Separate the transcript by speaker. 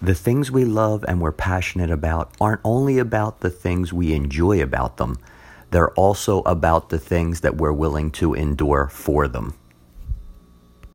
Speaker 1: The things we love and we're passionate about aren't only about the things we enjoy about them, they're also about the things that we're willing to endure for them.